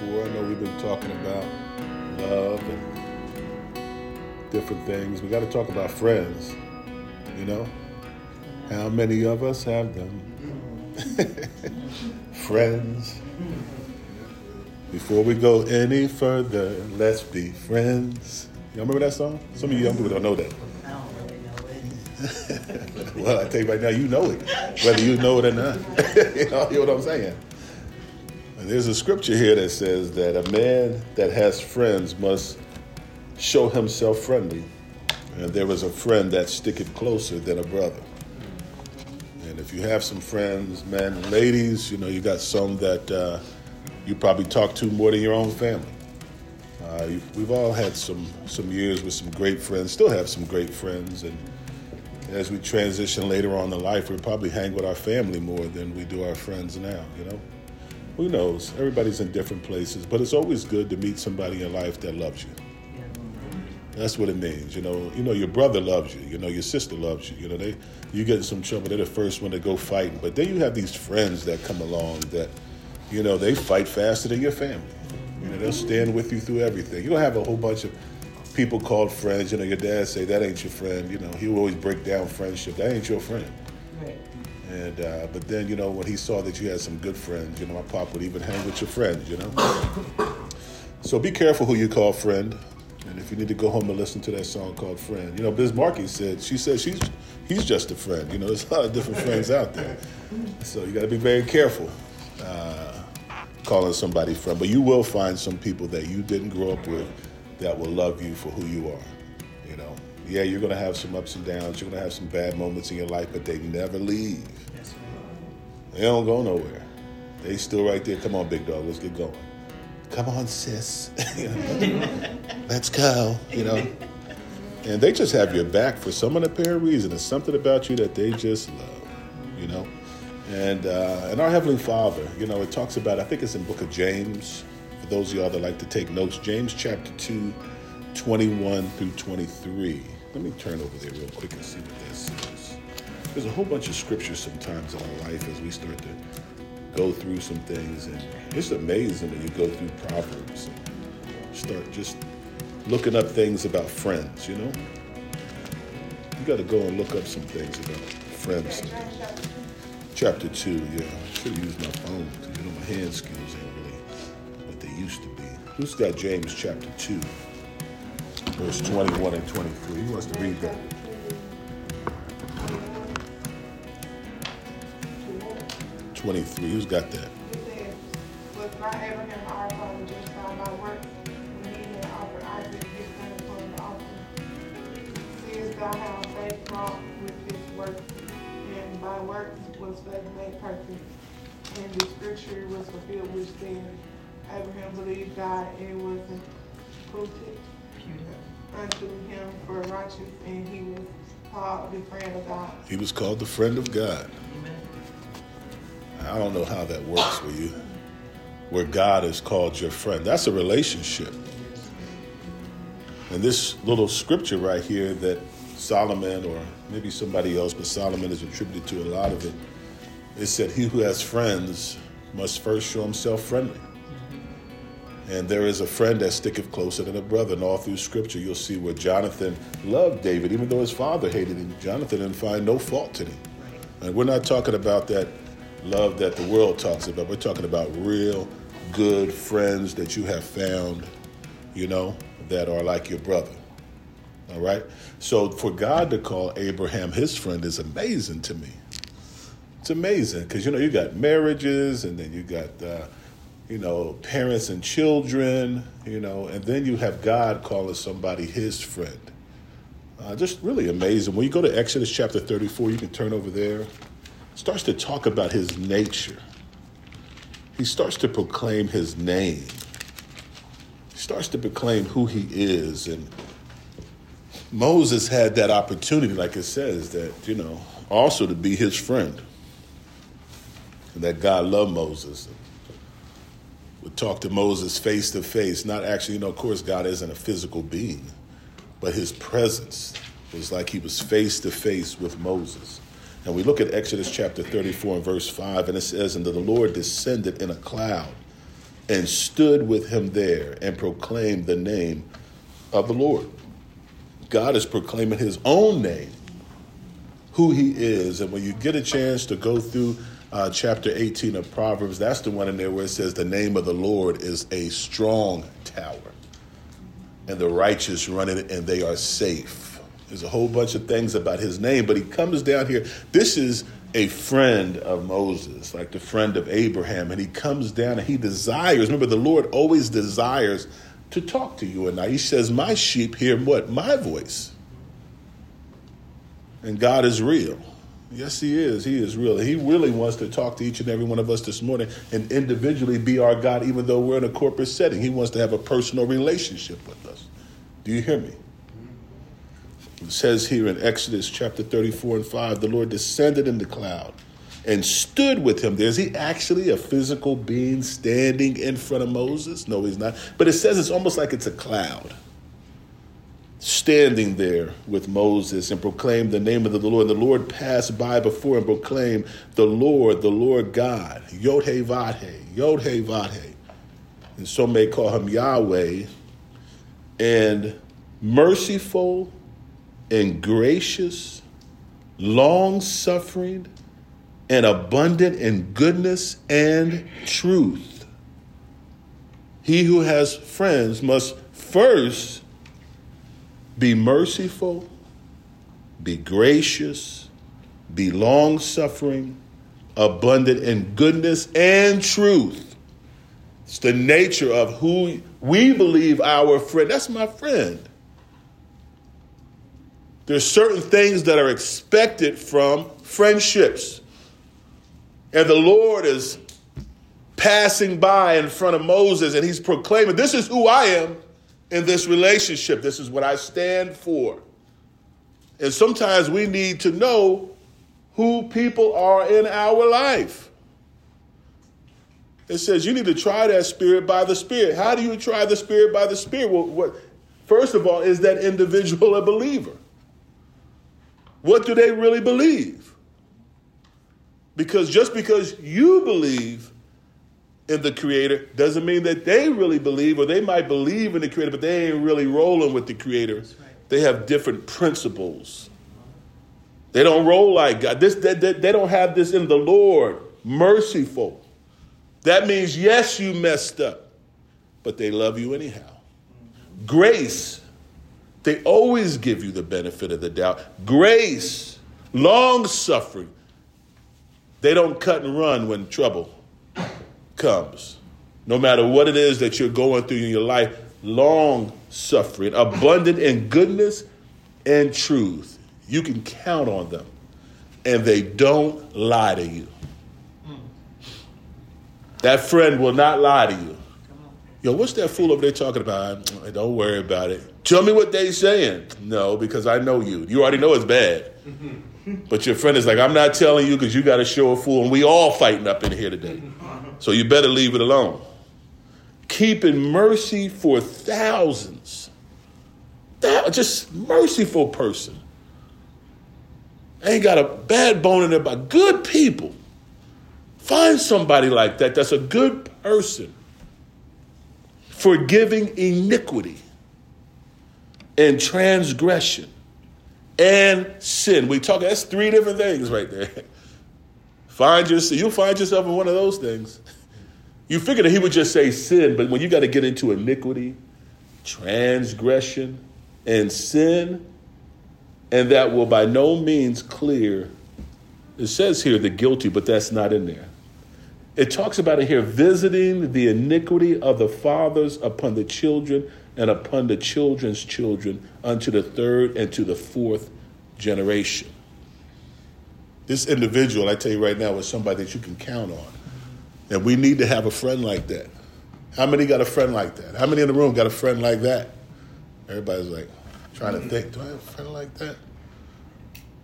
before. I know we've been talking about love and different things. We got to talk about friends, you know? How many of us have them? friends. Before we go any further, let's be friends. Y'all remember that song? Some of you young people don't know that. I don't really know it. well, I tell you right now, you know it, whether you know it or not. you know, you know what I'm saying? There's a scripture here that says that a man that has friends must show himself friendly, and there is a friend that sticketh closer than a brother. And if you have some friends, men and ladies, you know you got some that uh, you probably talk to more than your own family. Uh, we've all had some some years with some great friends, still have some great friends, and as we transition later on in life, we'll probably hang with our family more than we do our friends now, you know? Who knows? Everybody's in different places, but it's always good to meet somebody in life that loves you. That's what it means, you know. You know, your brother loves you. You know, your sister loves you. You know, they you get in some trouble. They're the first one to go fighting, but then you have these friends that come along that, you know, they fight faster than your family. You know, they'll stand with you through everything. You don't have a whole bunch of people called friends. You know, your dad say that ain't your friend. You know, he will always break down friendship. That ain't your friend. Right. And uh, but then you know when he saw that you had some good friends, you know my pop would even hang with your friends, you know. so be careful who you call friend, and if you need to go home and listen to that song called "Friend," you know Biz Markie said she said she's he's just a friend. You know there's a lot of different friends out there, so you got to be very careful uh, calling somebody friend. But you will find some people that you didn't grow up with that will love you for who you are. Yeah, you're gonna have some ups and downs. You're gonna have some bad moments in your life, but they never leave. They don't go nowhere. They still right there. Come on, big dog, let's get going. Come on, sis. You know, let's go. You know. And they just have your back for some unapparent reason. It's something about you that they just love. You know. And uh, and our heavenly Father, you know, it talks about. I think it's in Book of James. For those of y'all that like to take notes, James chapter two, 21 through 23. Let me turn over there real quick and see what that says. There's a whole bunch of scriptures sometimes in our life as we start to go through some things, and it's amazing when you go through Proverbs and start just looking up things about friends, you know? You got to go and look up some things about friends. Chapter 2, yeah. I should have used my phone because, you know, my hand skills ain't really what they used to be. Who's got James chapter 2, verse 21 and 23? Who wants to read that? 23. Who's got that? Says, Was not Abraham our father justified by works when he had offered Isaac his son upon the altar? Seest thou how faith wrought with his works, and by works was faith made perfect? And the scripture was fulfilled which said, Abraham believed God and it was imputed unto him for righteousness, and he was called the friend of God. He was called the friend of God. Amen. I don't know how that works for you, where God is called your friend. That's a relationship. And this little scripture right here that Solomon, or maybe somebody else, but Solomon is attributed to a lot of it, it said, He who has friends must first show himself friendly. And there is a friend that sticketh closer than a brother. And all through scripture, you'll see where Jonathan loved David, even though his father hated him. Jonathan didn't find no fault in him. And we're not talking about that love that the world talks about. We're talking about real good friends that you have found, you know, that are like your brother. All right? So for God to call Abraham his friend is amazing to me. It's amazing because, you know, you got marriages and then you got, uh, you know, parents and children, you know, and then you have God calling somebody his friend. Uh, just really amazing. When you go to Exodus chapter 34, you can turn over there starts to talk about his nature. He starts to proclaim his name. He starts to proclaim who he is. And Moses had that opportunity, like it says, that, you know, also to be his friend. And that God loved Moses. Would talk to Moses face to face. Not actually, you know, of course, God isn't a physical being, but his presence was like he was face to face with Moses. And we look at Exodus chapter 34 and verse 5, and it says, And the Lord descended in a cloud and stood with him there and proclaimed the name of the Lord. God is proclaiming his own name, who he is. And when you get a chance to go through uh, chapter 18 of Proverbs, that's the one in there where it says, The name of the Lord is a strong tower, and the righteous run in it and they are safe. There's a whole bunch of things about his name, but he comes down here. This is a friend of Moses, like the friend of Abraham, and he comes down and he desires. Remember, the Lord always desires to talk to you and I. He says, My sheep hear what? My voice. And God is real. Yes, He is. He is really. He really wants to talk to each and every one of us this morning and individually be our God, even though we're in a corporate setting. He wants to have a personal relationship with us. Do you hear me? It says here in Exodus chapter 34 and 5 the Lord descended in the cloud and stood with him. There's he actually a physical being standing in front of Moses? No, he's not. But it says it's almost like it's a cloud standing there with Moses and proclaimed the name of the Lord. The Lord passed by before and proclaimed, The Lord, the Lord God, Yod He Vav He, Yod He Vav He. And some may call him Yahweh, and merciful and gracious, long suffering, and abundant in goodness and truth. He who has friends must first be merciful, be gracious, be long suffering, abundant in goodness and truth. It's the nature of who we believe our friend. That's my friend. There's certain things that are expected from friendships. And the Lord is passing by in front of Moses and he's proclaiming, This is who I am in this relationship. This is what I stand for. And sometimes we need to know who people are in our life. It says you need to try that spirit by the spirit. How do you try the spirit by the spirit? Well, what, first of all, is that individual a believer? What do they really believe? Because just because you believe in the Creator doesn't mean that they really believe, or they might believe in the Creator, but they ain't really rolling with the Creator. Right. They have different principles. They don't roll like God. This, they, they, they don't have this in the Lord. Merciful. That means, yes, you messed up, but they love you anyhow. Grace they always give you the benefit of the doubt. Grace, long suffering. They don't cut and run when trouble comes. No matter what it is that you're going through in your life, long suffering, abundant in goodness and truth. You can count on them. And they don't lie to you. That friend will not lie to you. Yo, what's that fool over there talking about? Don't worry about it. Tell me what they saying. No, because I know you. You already know it's bad. But your friend is like, I'm not telling you because you got to show a fool, and we all fighting up in here today. So you better leave it alone. Keeping mercy for thousands. That just merciful person. Ain't got a bad bone in there, but good people. Find somebody like that that's a good person. Forgiving iniquity and transgression and sin. We talk, that's three different things right there. Find yourself, you'll find yourself in one of those things. You figure that he would just say sin, but when you got to get into iniquity, transgression, and sin, and that will by no means clear. It says here the guilty, but that's not in there. It talks about it here visiting the iniquity of the fathers upon the children and upon the children's children unto the third and to the fourth generation. This individual, I tell you right now, is somebody that you can count on. And we need to have a friend like that. How many got a friend like that? How many in the room got a friend like that? Everybody's like trying to think, do I have a friend like that?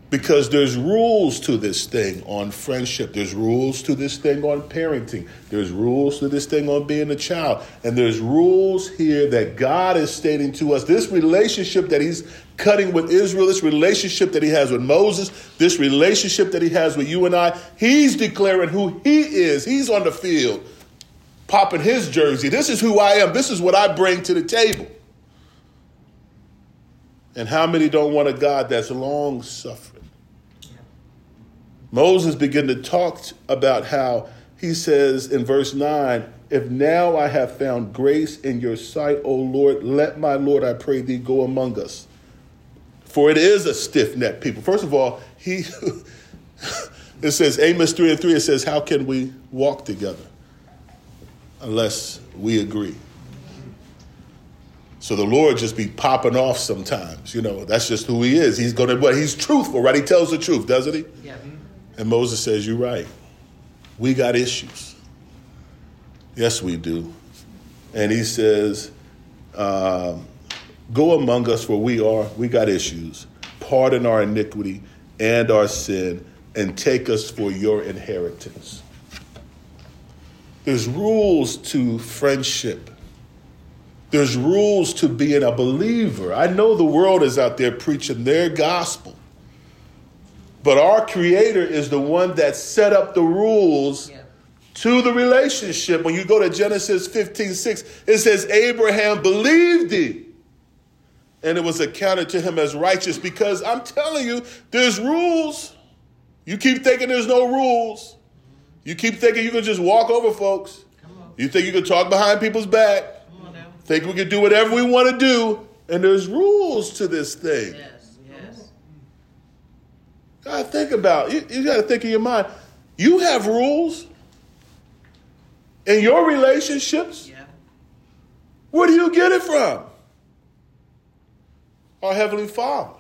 Because there's rules to this thing on friendship there's rules to this thing on parenting there's rules to this thing on being a child and there's rules here that god is stating to us this relationship that he's cutting with israel this relationship that he has with moses this relationship that he has with you and i he's declaring who he is he's on the field popping his jersey. This is who I am. This is what I bring to the table. And how many don't want a God that's long suffering? Moses began to talk about how he says in verse 9, If now I have found grace in your sight, O Lord, let my Lord, I pray thee, go among us. For it is a stiff necked people. First of all, he it says Amos 3 and 3, it says, How can we walk together unless we agree? So the Lord just be popping off sometimes. You know, that's just who he is. He's gonna but he's truthful, right? He tells the truth, doesn't he? Yeah. And Moses says, You're right. We got issues. Yes, we do. And he says, um, Go among us, for we are, we got issues. Pardon our iniquity and our sin, and take us for your inheritance. There's rules to friendship. There's rules to being a believer. I know the world is out there preaching their gospel. But our creator is the one that set up the rules Yeah. to the relationship. When you go to Genesis 15 6, it says, Abraham believed thee, and it was accounted to him as righteous. Because I'm telling you, there's rules. You keep thinking there's no rules. You keep thinking you can just walk over folks. You think you can talk behind people's back. Come on now. Think we can do whatever we want to do. And there's rules to this thing. Yes. Yes. gotta think about you, you gotta think in your mind you have rules in your relationships Yeah. where do you get it from our heavenly father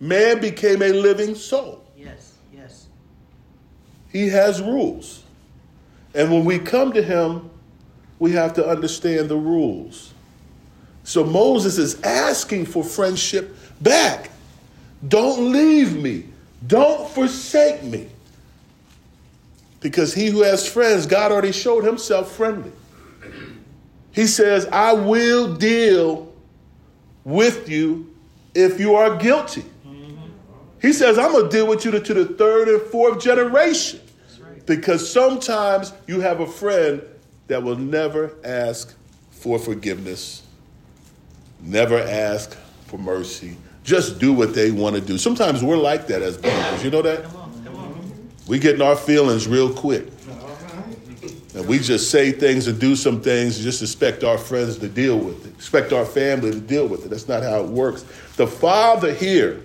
man became a living soul Yes. Yes. he has rules and when we come to him we have to understand the rules. So moses is asking for friendship back. Don't leave me. Don't forsake me. Because he who has friends god already showed himself friendly. He says i will deal with you if you are guilty. He says i'm going to deal with you to, to the third and fourth generation. Right. because sometimes you have a friend that will never ask for forgiveness, never ask for mercy, just do what they want to do. Sometimes we're like that as believers. You know that? Come on. Come on. We get in our feelings real quick. And we just say things and do some things and just expect our friends to deal with it, expect our family to deal with it. That's not how it works. The Father here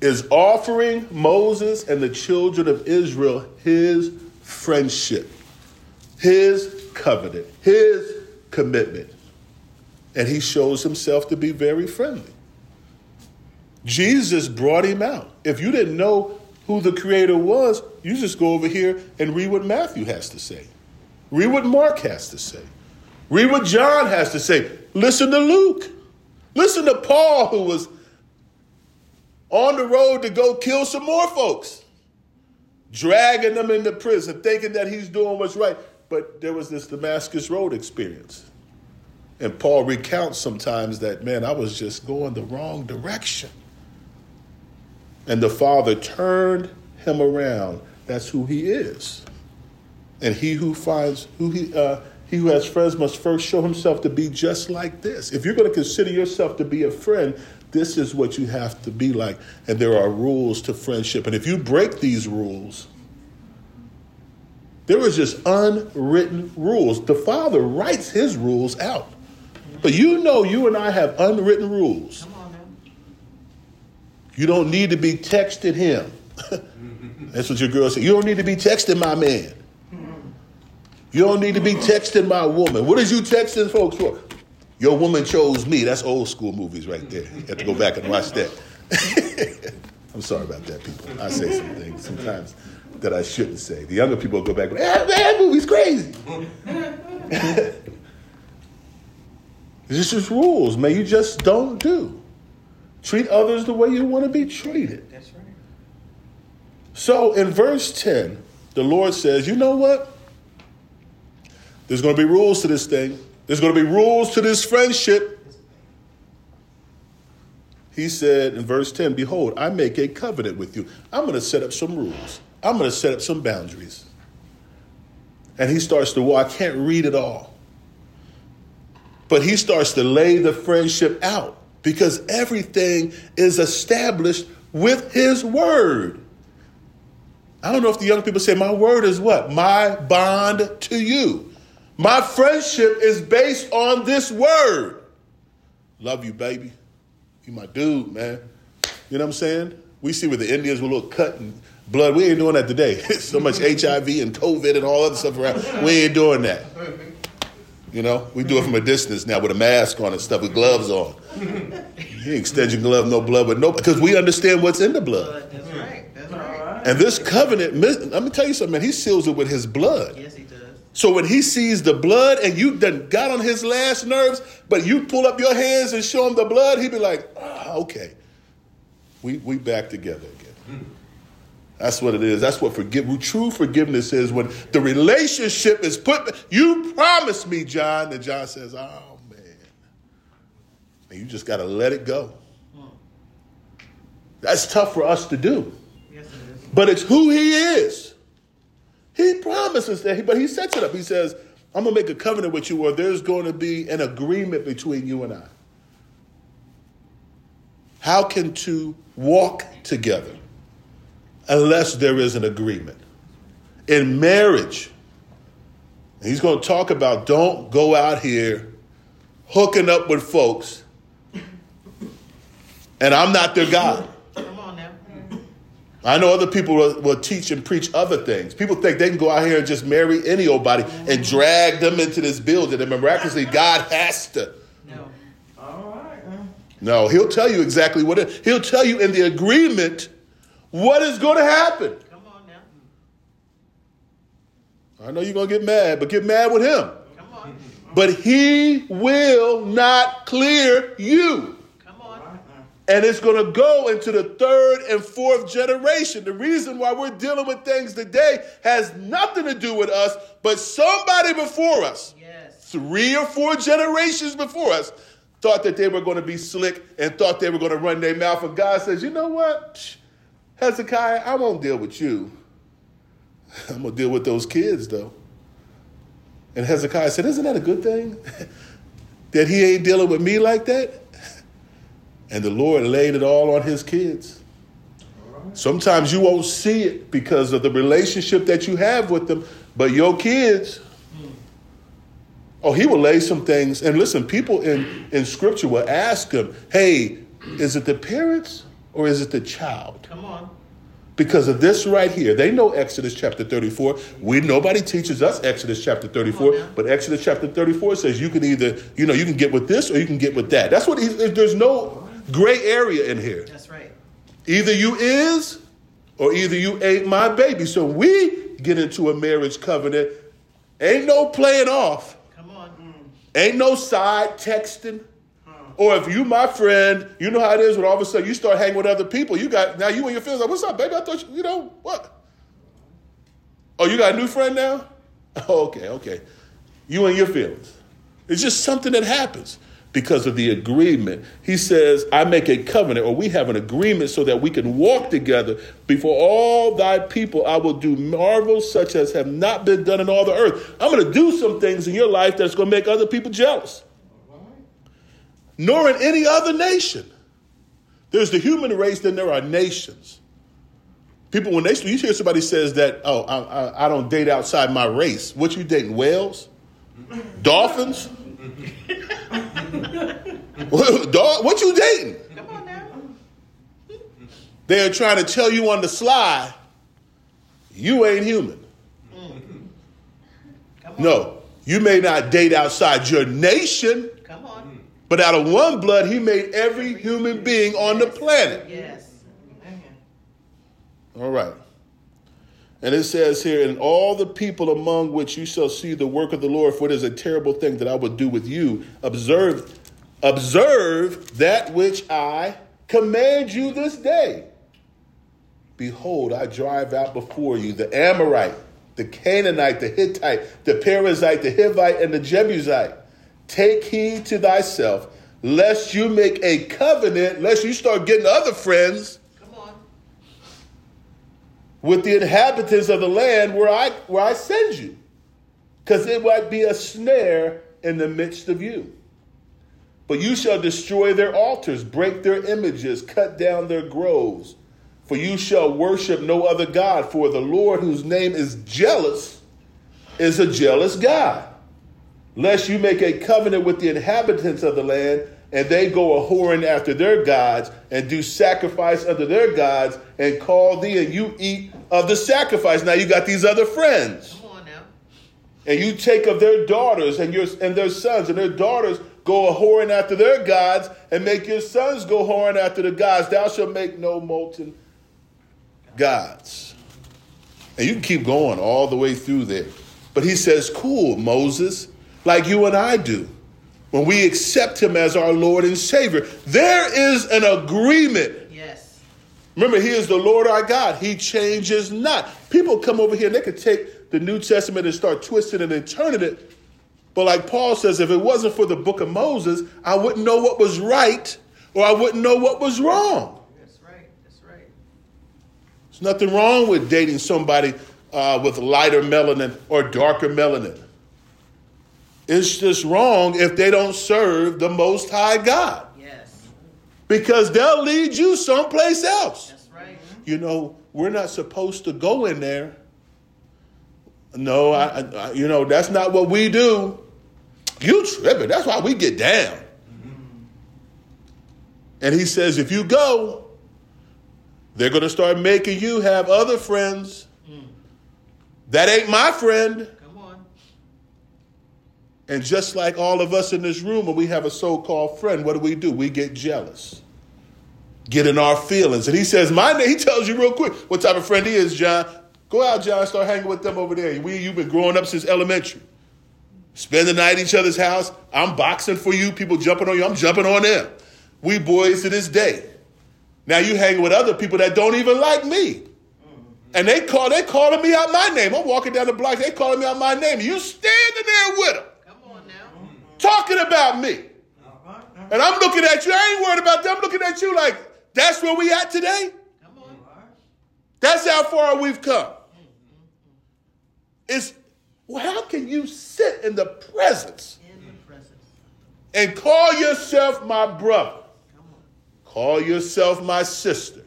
is offering Moses and the children of Israel his friendship, his covenant, his commitment. And he shows himself to be very friendly. Jesus brought him out. If you didn't know who the creator was, you just go over here and read what Matthew has to say. Read what Mark has to say. Read what John has to say. Listen to Luke. Listen to Paul, who was on the road to go kill some more folks, dragging them into prison, thinking that he's doing what's right. But there was this Damascus Road experience. And Paul recounts sometimes that, man, I was just going the wrong direction. And the Father turned him around. That's who he is. And he who finds who he uh, he who has friends must first show himself to be just like this. If you're going to consider yourself to be a friend, this is what you have to be like. And there are rules to friendship. And if you break these rules, there is just unwritten rules. The Father writes his rules out. But you know you and I have unwritten rules. Come on now. You don't need to be texting him. That's what your girl said. You don't need to be texting my man. You don't need to be texting my woman. What is you texting folks for? Your woman chose me. That's old school movies right there. You have to go back and watch that. I'm sorry about that, people. I say some things sometimes that I shouldn't say. The younger people go back ah, man, that movie's crazy. This is rules, man. You just don't do. Treat others the way you want to be treated. That's right. So in verse 10, the Lord says, You know what? There's going to be rules to this thing, there's going to be rules to this friendship. He said in verse 10, Behold, I make a covenant with you. I'm going to set up some rules, I'm going to set up some boundaries. And he starts to, well, I can't read it all. But he starts to lay the friendship out because everything is established with his word. I don't know if the young people say, My word is what? My bond to you. My friendship is based on this word. Love you, baby. You my dude, man. You know what I'm saying? We see where the Indians were a little cut and blood. We ain't doing that today. so much HIV and COVID and all other stuff around. We ain't doing that. You know, we do it from a distance now with a mask on and stuff with gloves on. You extend your glove, no blood, but no, because we understand what's in the blood. That's right. That's right. And this covenant, let me tell you something, man, he seals it with his blood. Yes. So when he sees the blood and you done got on his last nerves, but you pull up your hands and show him the blood, he'd be like, ah, okay, we, we back together again. That's what it is. That's what forgive, true forgiveness is when the relationship is put. You promised me, John. And John says, oh, man. And you just got to let it go. That's tough for us to do. Yes, it is. But it's who he is. He promises that, but he sets it up. He says, I'm going to make a covenant with you where there's going to be an agreement between you and I. How can two walk together unless there is an agreement? In marriage, he's going to talk about don't go out here hooking up with folks and I'm not their God. Come on now. I know other people will, will, teach and preach other things. People think they can go out here and just marry any old body and drag them into this building, and miraculously, God has to. No. All right. No, He'll tell you exactly what it. He'll tell you in the agreement what is going to happen. Come on now. I know you're going to get mad, but get mad with Him. Come on. But He will not clear you. And it's going to go into the third and fourth generation. The reason why we're dealing with things today has nothing to do with us, but somebody before us, Yes. three or four generations before us, thought that they were going to be slick and thought they were going to run their mouth. And God says, you know what? Hezekiah, I won't deal with you. I'm going to deal with those kids, though. And Hezekiah said, Isn't that a good thing? that he ain't dealing with me like that? And the Lord laid it all on his kids. Sometimes you won't see it because of the relationship that you have with them, but your kids, oh, he will lay some things. And listen, people in, in scripture will ask him, hey, is it the parents or is it the child? Come on. because of this right here. They know Exodus chapter 34. We nobody teaches us Exodus chapter 34, now. but Exodus chapter 34 says you can either, you know, you can get with this or you can get with that. That's what he, there's no gray area in here. That's right. Either you is or either you ain't my baby. So we get into a marriage covenant. Ain't no playing off. Come on. Mm. Ain't no side texting. Or if you my friend, you know how it is when all of a sudden you start hanging with other people. You got now you and your feelings like, what's up, baby? I thought you, you know what? Oh, you got a new friend now? Okay, okay. You and your feelings. It's just something that happens because of the agreement. He says, I make a covenant, or we have an agreement so that we can walk together before all thy people. I will do marvels such as have not been done in all the earth. I'm going to do some things in your life that's going to make other people jealous nor in any other nation. There's the human race, then there are nations. People, when they you hear somebody says that, oh, I, I, I don't date outside my race. What you dating? Whales, dolphins. what, dog, what you dating? Come on now. They're trying to tell you on the sly, you ain't human. Mm-hmm. On. No, you may not date outside your nation, Come on. but out of one blood, he made every human being on the planet. Yes. All right. And it says here, and all the people among which you shall see the work of the Lord, for it is a terrible thing that I would do with you. Observe, observe that which I command you this day. Behold, I drive out before you the Amorite, the Canaanite, the Hittite, the Perizzite, the Hivite, and the Jebusite. Take heed to thyself, lest you make a covenant, lest you start getting other friends with the inhabitants of the land where I where I send you. because it might be a snare in the midst of you. But you shall destroy their altars, break their images, cut down their groves. For you shall worship no other God, for the Lord, whose name is jealous, is a jealous God. Lest you make a covenant with the inhabitants of the land, and they go a whoring after their gods, and do sacrifice unto their gods, and call thee, and you eat of the sacrifice. Now you got these other friends. Come on now. And you take of their daughters and your and their sons, and their daughters go a whoring after their gods, and make your sons go whoring after the gods. Thou shalt make no molten gods. And you can keep going all the way through there. But he says, Cool, Moses, like you and I do. When we accept him as our Lord and Savior, there is an agreement Yes. Remember, He is the Lord our God. He changes not. People come over here and they could take the New Testament and start twisting it and turning it. But like Paul says, if it wasn't for the book of Moses, I wouldn't know what was right or I wouldn't know what was wrong. That's right. That's right. There's nothing wrong with dating somebody uh, with lighter melanin or darker melanin. It's just wrong if they don't serve the Most High God Yes. because they'll lead you someplace else. That's right. you know, we're not supposed to go in there. No, I, I, you know, that's not what we do. You tripping. That's why we get down. And he says, if you go, they're going to start making you have other friends. That ain't my friend. Come on. And just like all of us in this room, when we have a so called friend, what do we do? We get jealous, get in our feelings. And he says, My name, he tells you real quick what type of friend he is, John. Go out, John, start hanging with them over there. We, you've been growing up since elementary. Spend the night at each other's house. I'm boxing for you. People jumping on you. I'm jumping on them. We boys to this day. Now you hanging with other people that don't even like me. And they call they calling me out my name. I'm walking down the block. They calling me out my name. You standing there with them Come on now. talking about me. And I'm looking at you. I ain't worried about them. I'm looking at you like, that's where we at today? Come on. That's how far we've come. It's, well, how can you sit in the presence In the presence. and call yourself my brother? Call yourself my sister.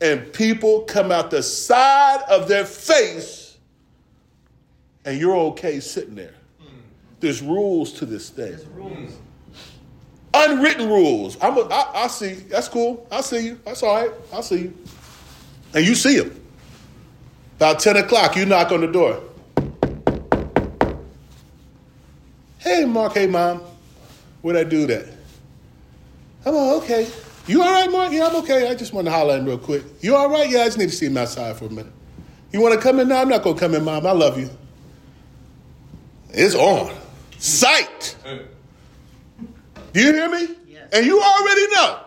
And people come out the side of their face and you're okay sitting there. There's rules to this thing. There's rules. unwritten rules. I'm a, I, I see. That's cool. I see you. That's all right. I see you. And you see him. About 10 o'clock, you knock on the door. Hey, Mark. Hey, Mom. Where'd I do that? I'm all okay. You all right, Mark? Yeah, I'm okay. I just want to holler at him real quick. You all right? Yeah, I just need to see him outside for a minute. You want to come in now? I'm not going to come in, Mom. I love you. It's on. Sight. Do you hear me? Yes. And you already know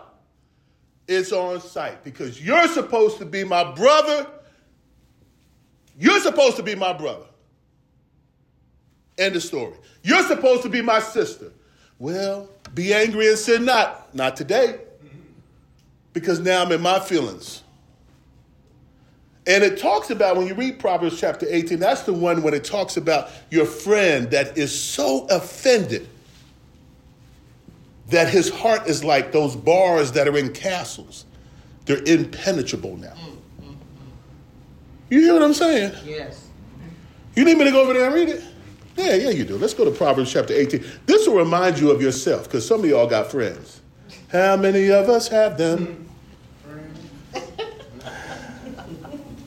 it's on sight because you're supposed to be my brother. You're supposed to be my brother. End of story. You're supposed to be my sister. Well, be angry and sin not. Not today. Because now I'm in my feelings. And it talks about, when you read Proverbs chapter 18, that's the one when it talks about your friend that is so offended that his heart is like those bars that are in castles. They're impenetrable now. Mm, mm, mm. You hear what I'm saying? Yes. You need me to go over there and read it? Yeah, yeah, you do. Let's go to Proverbs chapter 18. This will remind you of yourself because some of y'all got friends. How many of us have them?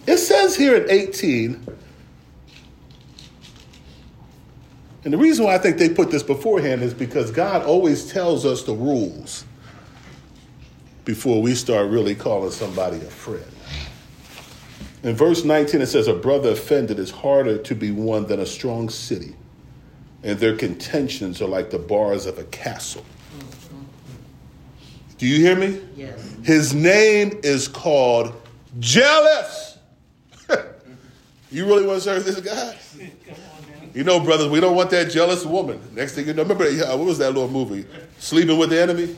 It says here in 18, and the reason why I think they put this beforehand is because God always tells us the rules before we start really calling somebody a friend. In verse 19, it says, A brother offended is harder to be won than a strong city, and their contentions are like the bars of a castle. Do you hear me? Yes. His name is called Jealous. you really want to serve this guy? You know, brothers, we don't want that jealous woman. Next thing you know, remember, what was that little movie? Sleeping with the Enemy?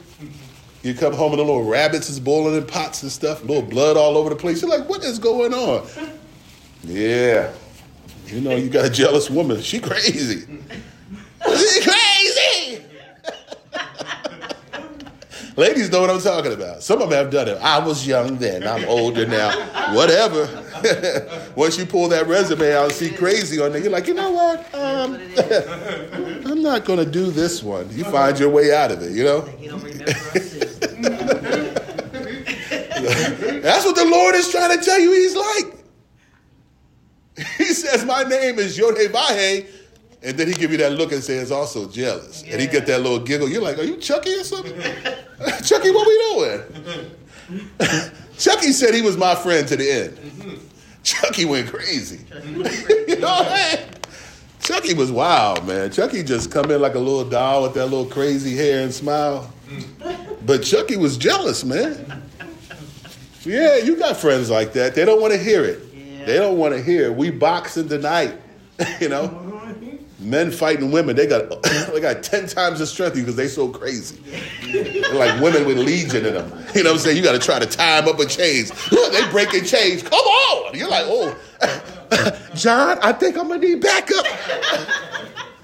You come home and the little rabbits is boiling in pots and stuff, little blood all over the place. You're like, what is going on? Yeah. You know, you got a jealous woman. She crazy. She crazy. Ladies know what I'm talking about. Some of them have done it. I was young then. I'm older now. Whatever. Once you pull that resume out and see crazy on there, you're like, you know what? Um, I'm not going to do this one. You find your way out of it, you know? You don't remember us. That's what the Lord is trying to tell you he's like. He says, My name is Yodevahe. And then he give you that look and says, also jealous. And he get that little giggle. You're like, are you Chucky or something? Chucky, what we doing? Chucky said he was my friend to the end. Chucky went crazy. you know what I mean? Chucky was wild, man. Chucky just come in like a little doll with that little crazy hair and smile. But Chucky was jealous, man. Yeah, you got friends like that. They don't want to hear it. Yeah. They don't want to hear it. We boxing tonight, you know. Men fighting women, they got they got ten times the strength because they so crazy. Like women with legion in them. You know what I'm saying? You got to try to tie them up with chains. Look, they breaking chains. Come on! You're like, oh, John, I think I'm gonna need backup.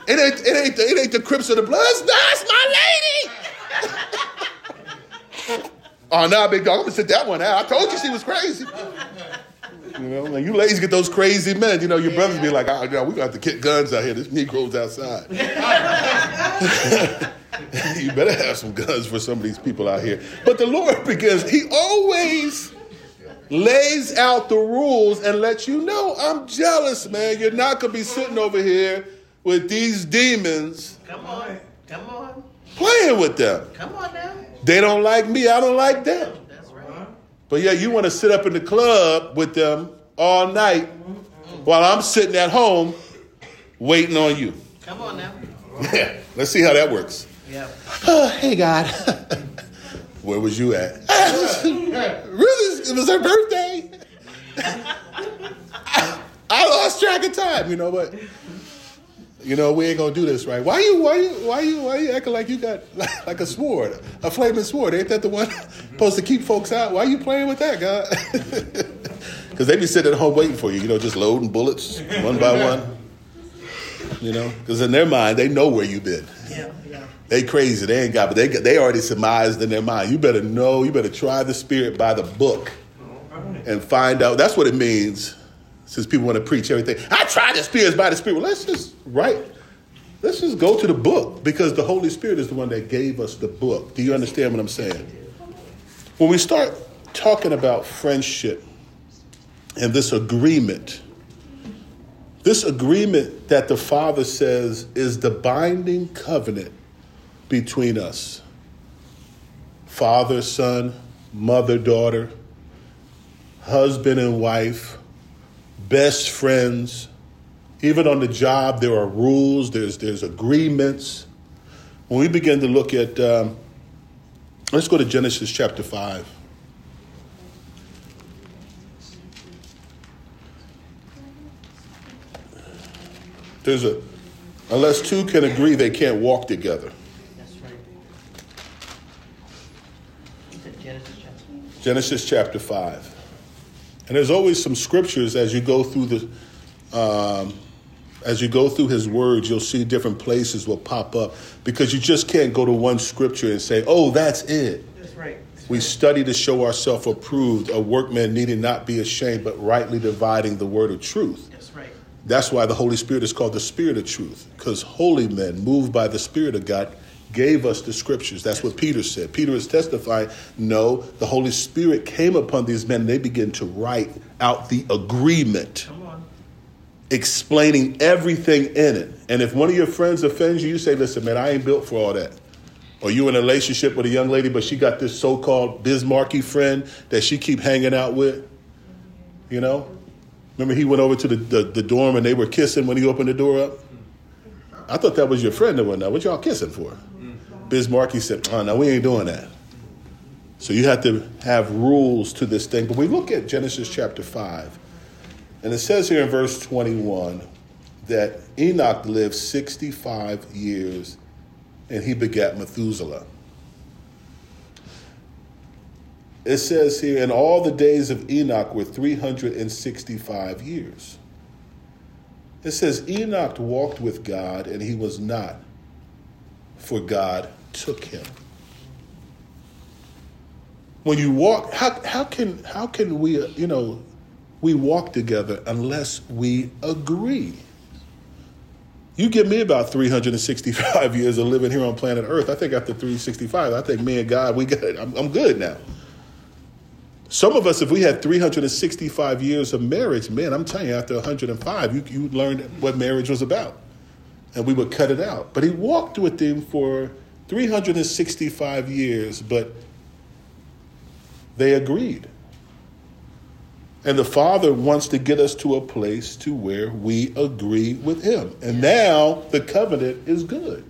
It ain't it ain't the, it ain't the Crips or the Bloods. No, it's my lady. Oh, nah, big dog, I'm gonna sit that one out. I told you she was crazy. You know, like you ladies get those crazy men. You know, your brothers be like, ah, oh, no, we got to kick guns out here. This Negroes outside. you better have some guns for some of these people out here. But the Lord begins, He always lays out the rules and lets you know, I'm jealous, man. You're not going to be sitting over here with these demons Come on. Come on. playing with them. Come on now. They don't like me, I don't like them. But yeah, you want to sit up in the club with them all night while I'm sitting at home waiting on you. Come on now. Yeah, let's see how that works. Yeah. Oh, hey, God. Where was you at? really? It was her birthday. I lost track of time. You know what? You know we ain't gonna do this right. Why you? Why you? Why you? Why you acting like you got like a sword, a flaming sword? Ain't that the one supposed to keep folks out? Why you playing with that, God? Because they be sitting at home waiting for you. You know, just loading bullets one by one. You know, because in their mind they know where you been. Yeah. Yeah. They crazy. They ain't got, but they they already surmised in their mind. You better know. You better try the spirit by the book, oh, and find out. That's what it means. Since people want to preach everything, I tried the spirits by the spirit. Well, let's just right. Let's just go to the book because the Holy Spirit is the one that gave us the book. Do you understand what I'm saying? When we start talking about friendship and this agreement, this agreement that the Father says is the binding covenant between us father, son, mother, daughter, husband and wife, best friends. Even on the job, there are rules, there's, there's agreements. When we begin to look at, um, let's go to Genesis chapter 5. There's a, unless two can agree, they can't walk together. That's right. Genesis chapter. Genesis chapter 5. And there's always some scriptures as you go through the um, as you go through his words, you'll see different places will pop up because you just can't go to one scripture and say, "Oh, that's it." That's right. That's We study to show ourselves approved, a workman needing not be ashamed, but rightly dividing the word of truth. That's right. That's why the Holy Spirit is called the Spirit of Truth, because holy men, moved by the Spirit of God, gave us the scriptures. That's what Peter said. Peter is testifying, no, the Holy Spirit came upon these men and they began to write out the agreement, Come on. explaining everything in it. And if one of your friends offends you, you say, listen, man, I ain't built for all that. Or you in a relationship with a young lady, but she got this so-called Biz Markie friend that she keep hanging out with, you know? Remember he went over to the, the, the dorm and they were kissing when he opened the door up? I thought that was your friend that went there. What y'all kissing for? Biz Markie said, oh, no, we ain't doing that. So you have to have rules to this thing. But we look at Genesis chapter 5, and it says here in verse 21 that Enoch lived 65 years and he begat Methuselah. It says here, and all the days of Enoch were 365 years. It says Enoch walked with God and he was not, for God took him. When you walk, how, how can how can we you know we walk together unless we agree? You give me about 365 years of living here on planet Earth. I think after 365, I think me and God, we got it. I'm, I'm good now. Some of us, if we had 365 years of marriage, man, I'm telling you, after 105, you, you learned what marriage was about. And we would cut it out. But he walked with them for 365 years, but they agreed. And the Father wants to get us to a place to where we agree with him. And now the covenant is good.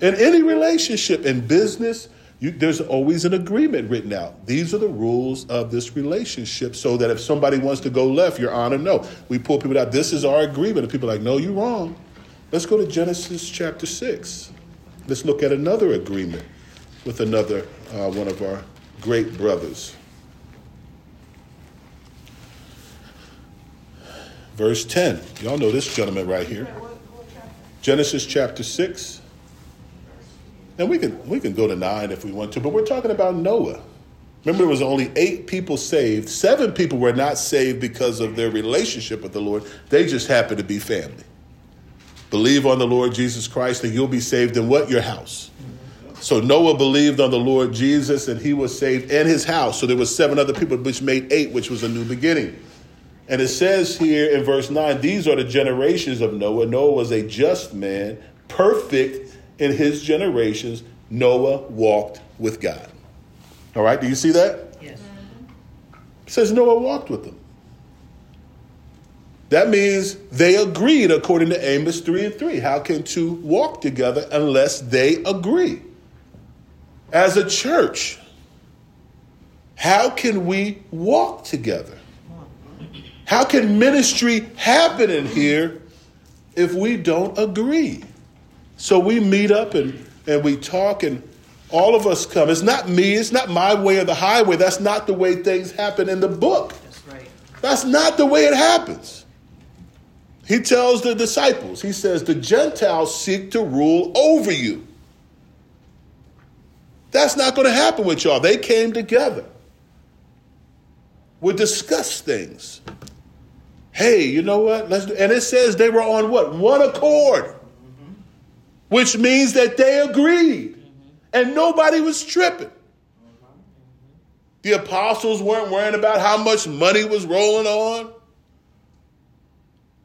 In any relationship, in business, you, there's always an agreement written out. These are the rules of this relationship so that if somebody wants to go left, you're on honor, no. We pull people out. This is our agreement. And people are like, no, you're wrong. Let's go to Genesis chapter 6. Let's look at another agreement with another uh, one of our great brothers. Verse 10. Y'all know this gentleman right here. Genesis chapter 6. And we can we can go to 9 if we want to, but we're talking about Noah. Remember, there was only eight people saved. Seven people were not saved because of their relationship with the Lord. They just happened to be family. Believe on the Lord Jesus Christ, and you'll be saved in what? Your house. So Noah believed on the Lord Jesus, and he was saved in his house. So there was seven other people, which made eight, which was a new beginning. And it says here in verse 9, these are the generations of Noah. Noah was a just man, perfect in his generations. Noah walked with God. All right, do you see that? Yes. It says Noah walked with them. That means they agreed according to Amos 3 and 3. How can two walk together unless they agree? As a church, how can we walk together? How can ministry happen in here if we don't agree? So we meet up and, and we talk, and all of us come. It's not me, it's not my way or the highway. That's not the way things happen in the book. That's right. That's not the way it happens. He tells the disciples, he says, the Gentiles seek to rule over you. That's not going to happen with y'all. They came together. We discuss things. Hey, you know what? Let's do, and it says they were on what? One accord. Which means that they agreed. And nobody was tripping. The apostles weren't worrying about how much money was rolling on.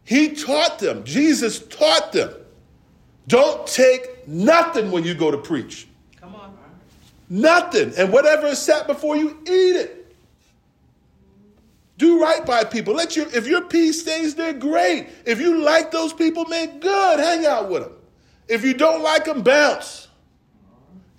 He taught them, Jesus taught them. Don't take nothing when you go to preach. Come on. Nothing. And whatever is set before you, eat it. Do right by people. Let your if your peace stays there, great. If you like those people, man, good. Hang out with them. If you don't like them, bounce.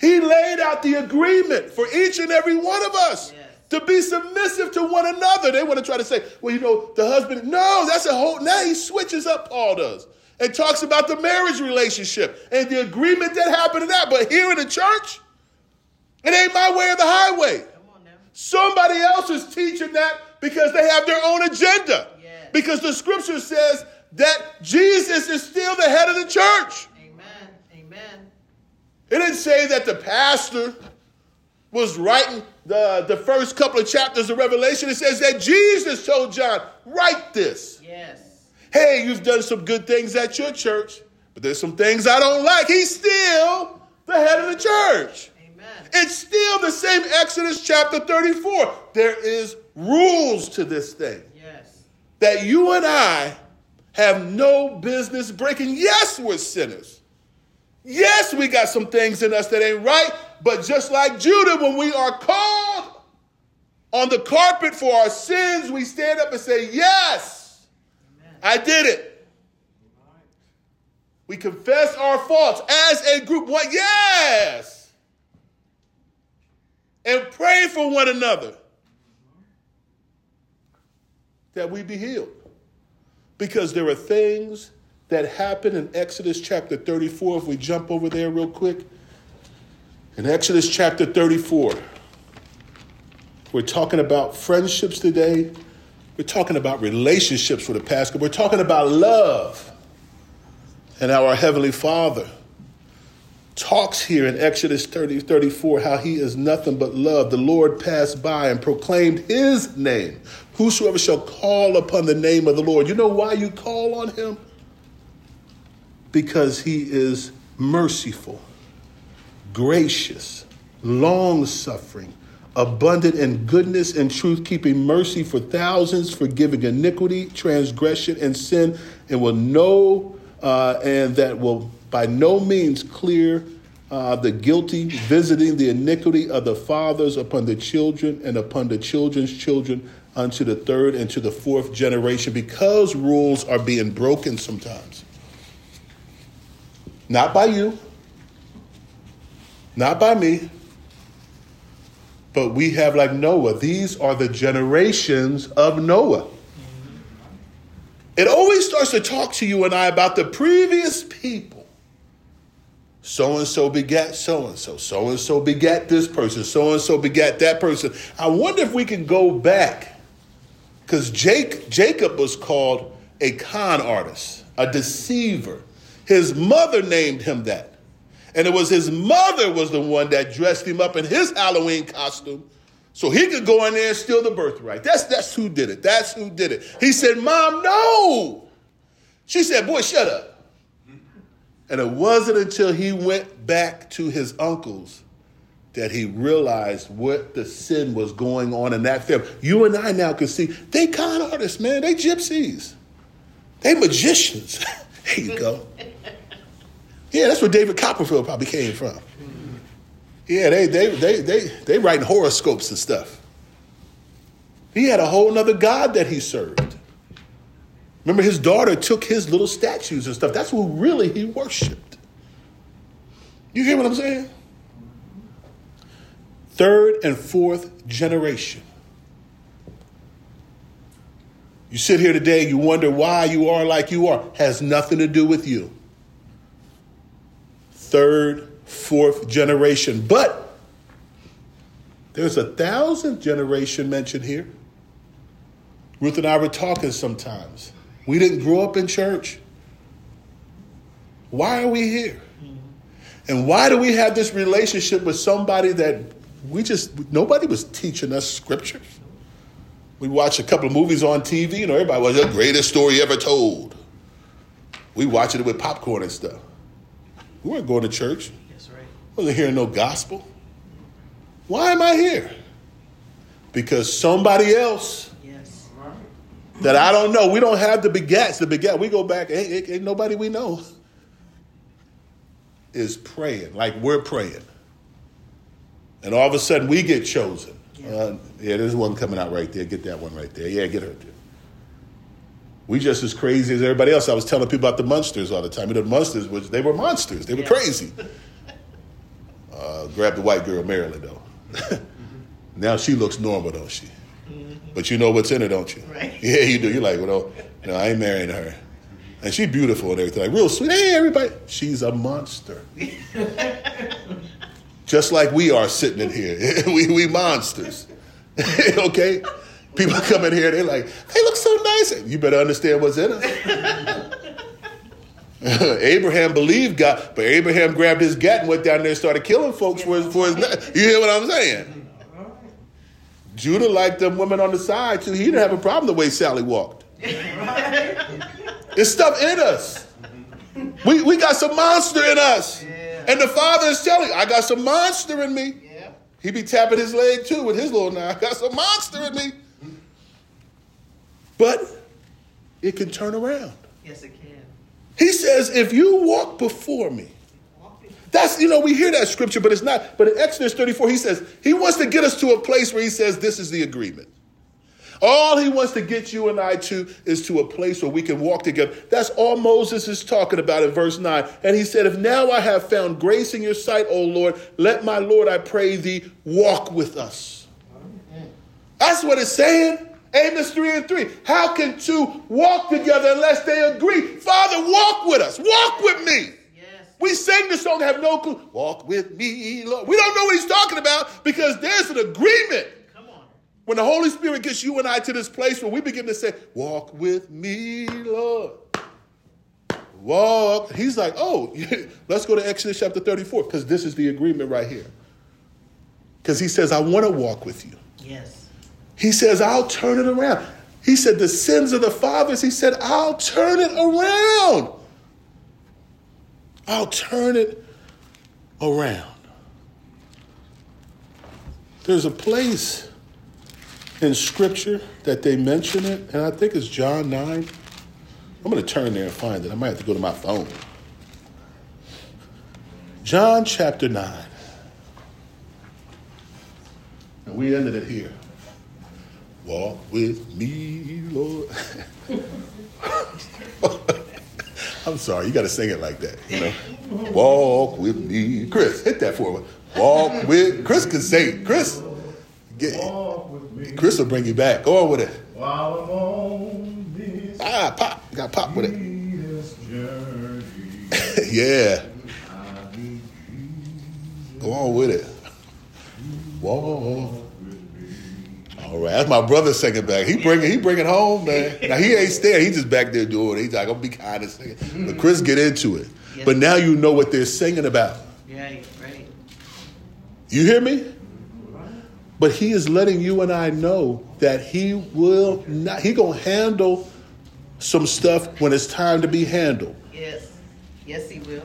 He laid out the agreement for each and every one of us. To be submissive to one another. They want to try to say, well, you know, the husband. No, that's a whole. Now he switches up. Paul does and talks about the marriage relationship and the agreement that happened in that. But here in the church, it ain't my way or the highway. Come on now. Somebody else is teaching that because they have their own agenda. Yes. Because the scripture says that Jesus is still the head of the church. Amen. Amen. It didn't say that the pastor was writing the, the first couple of chapters of Revelation. It says that Jesus told John, write this. Yes. Hey, you've done some good things at your church, but there's some things I don't like. He's still the head of the church. Amen. It's still the same Exodus chapter 34. There is rules to this thing Yes. that you and I have no business breaking. Yes, we're sinners. Yes, we got some things in us that ain't right, but just like Judah, when we are called on the carpet for our sins, we stand up and say, Yes, Amen. I did it. We confess our faults as a group. What? Yes. And pray for one another that we be healed. Because there are things that happen in Exodus chapter 34. If we jump over there real quick. In Exodus chapter 34, we're talking about friendships today. We're talking about relationships with the past. We're talking about love. And our Heavenly Father talks here in Exodus 30, 34 how he is nothing but love. The Lord passed by and proclaimed his name. Whosoever shall call upon the name of the Lord. You know why you call on him? Because he is merciful, gracious, long suffering, abundant in goodness and truth, keeping mercy for thousands, forgiving iniquity, transgression, and sin, and will know, uh, and that will by no means clear uh, the guilty, visiting the iniquity of the fathers upon the children and upon the children's children unto the third and to the fourth generation, because rules are being broken sometimes. Not by you, not by me, but we have like Noah. These are the generations of Noah. It always starts to talk to you and I about the previous people. So and so begat so and so. So and so begat this person. So and so begat that person. I wonder if we can go back because Jake, Jacob was called a con artist, a deceiver. His mother named him that. And it was his mother was the one that dressed him up in his Halloween costume so he could go in there and steal the birthright. That's, that's who did it. That's who did it. He said, Mom, no. She said, Boy, shut up. And it wasn't until he went back to his uncles that he realized what the sin was going on in that family. You and I now can see they con artists, man. They gypsies. They magicians. there you go. Yeah, that's where David Copperfield probably came from. Yeah, they they they they they writing horoscopes and stuff. He had a whole nother God that he served. Remember, his daughter took his little statues and stuff. That's who really he worshipped. You hear what I'm saying? Third and fourth generation. You sit here today, you wonder why you are like you are. Has nothing to do with you. Third, fourth generation. But there's a thousandth generation mentioned here. Ruth and I were talking sometimes. We didn't grow up in church. Why are we here? And why do we have this relationship with somebody that we just, nobody was teaching us scriptures? We watched a couple of movies on TV, you know, everybody was the greatest story ever told. We watched it with popcorn and stuff. We weren't going to church. That's right. wasn't hearing no gospel. Why am I here? Because somebody else Yes. that I don't know, we don't have the begats. The begat, we go back, ain't, ain't, ain't nobody we know is praying like we're praying. And all of a sudden we get chosen. Yeah. Uh, yeah, there's one coming out right there. Get that one right there. Yeah, get her. Too. We just as crazy as everybody else. I was telling people about the Munsters all the time. You know, the Munsters was they were monsters. They were Yeah. crazy. Uh, grab the white girl, Marilyn, though. now she looks normal, don't she? But you know what's in her, don't you? Right. Yeah, you do. You're like, well, no, I ain't marrying her. And she's beautiful and everything. Like, real sweet. Hey, everybody. She's a monster. Just like we are sitting in here. we, we monsters. okay? People come in here, they're like, they look so nice. You better understand what's in us. Abraham believed God, but Abraham grabbed his gat and went down there and started killing folks for his, for his. You hear what I'm saying? Judah liked them women on the side too. He didn't have a problem the way Sally walked. There's stuff in us. We, we got some monster in us. And the father is telling, I got some monster in me. He be tapping his leg too with his little knife. I got some monster in me. But it can turn around. Yes, it can. He says, if you walk before me, that's, you know, we hear that scripture, but it's not. But in Exodus 34, he says, he wants to get us to a place where he says, this is the agreement. All he wants to get you and I to is to a place where we can walk together. That's all Moses is talking about in verse 9. And he said, If now I have found grace in your sight, O Lord, let my Lord, I pray thee, walk with us. That's what it's saying. Amos 3 and 3. How can two walk together unless they agree? Father, walk with us. Walk with me. Yes. We sing the song, have no clue. Walk with me, Lord. We don't know what he's talking about because there's an agreement. Come on. When the Holy Spirit gets you and I to this place where we begin to say, Walk with me, Lord. Walk. He's like, Oh, let's go to Exodus chapter 34, because this is the agreement right here. Because he says, I want to walk with you. Yes. He says, I'll turn it around. He said, The sins of the fathers, he said, I'll turn it around. I'll turn it around. There's a place in Scripture that they mention it, and I think it's John 9. I'm going to turn there and find it. I might have to go to my phone. John chapter 9. And we ended it here. Walk with me, Lord. I'm sorry, you got to sing it like that, you know. Walk with me, Chris. Hit that for me. Walk with Chris can sing. Chris, get, Walk with me Chris will bring you back. Go on with it. while I'm on this Ah, pop. You got pop with it. yeah, I need Jesus go on with it. Walk. All right, that's my brother singing back. He bring it, he bring it home, man. Now he ain't staying. He just back there doing it. He's like, I'm gonna be kind of singing. Mm-hmm. But Chris get into it. But now you know what they're singing about. Right, right. You hear me? Mm-hmm. But he is letting you and I know that he will not, he gonna handle some stuff when it's time to be handled. Yes. Yes, he will.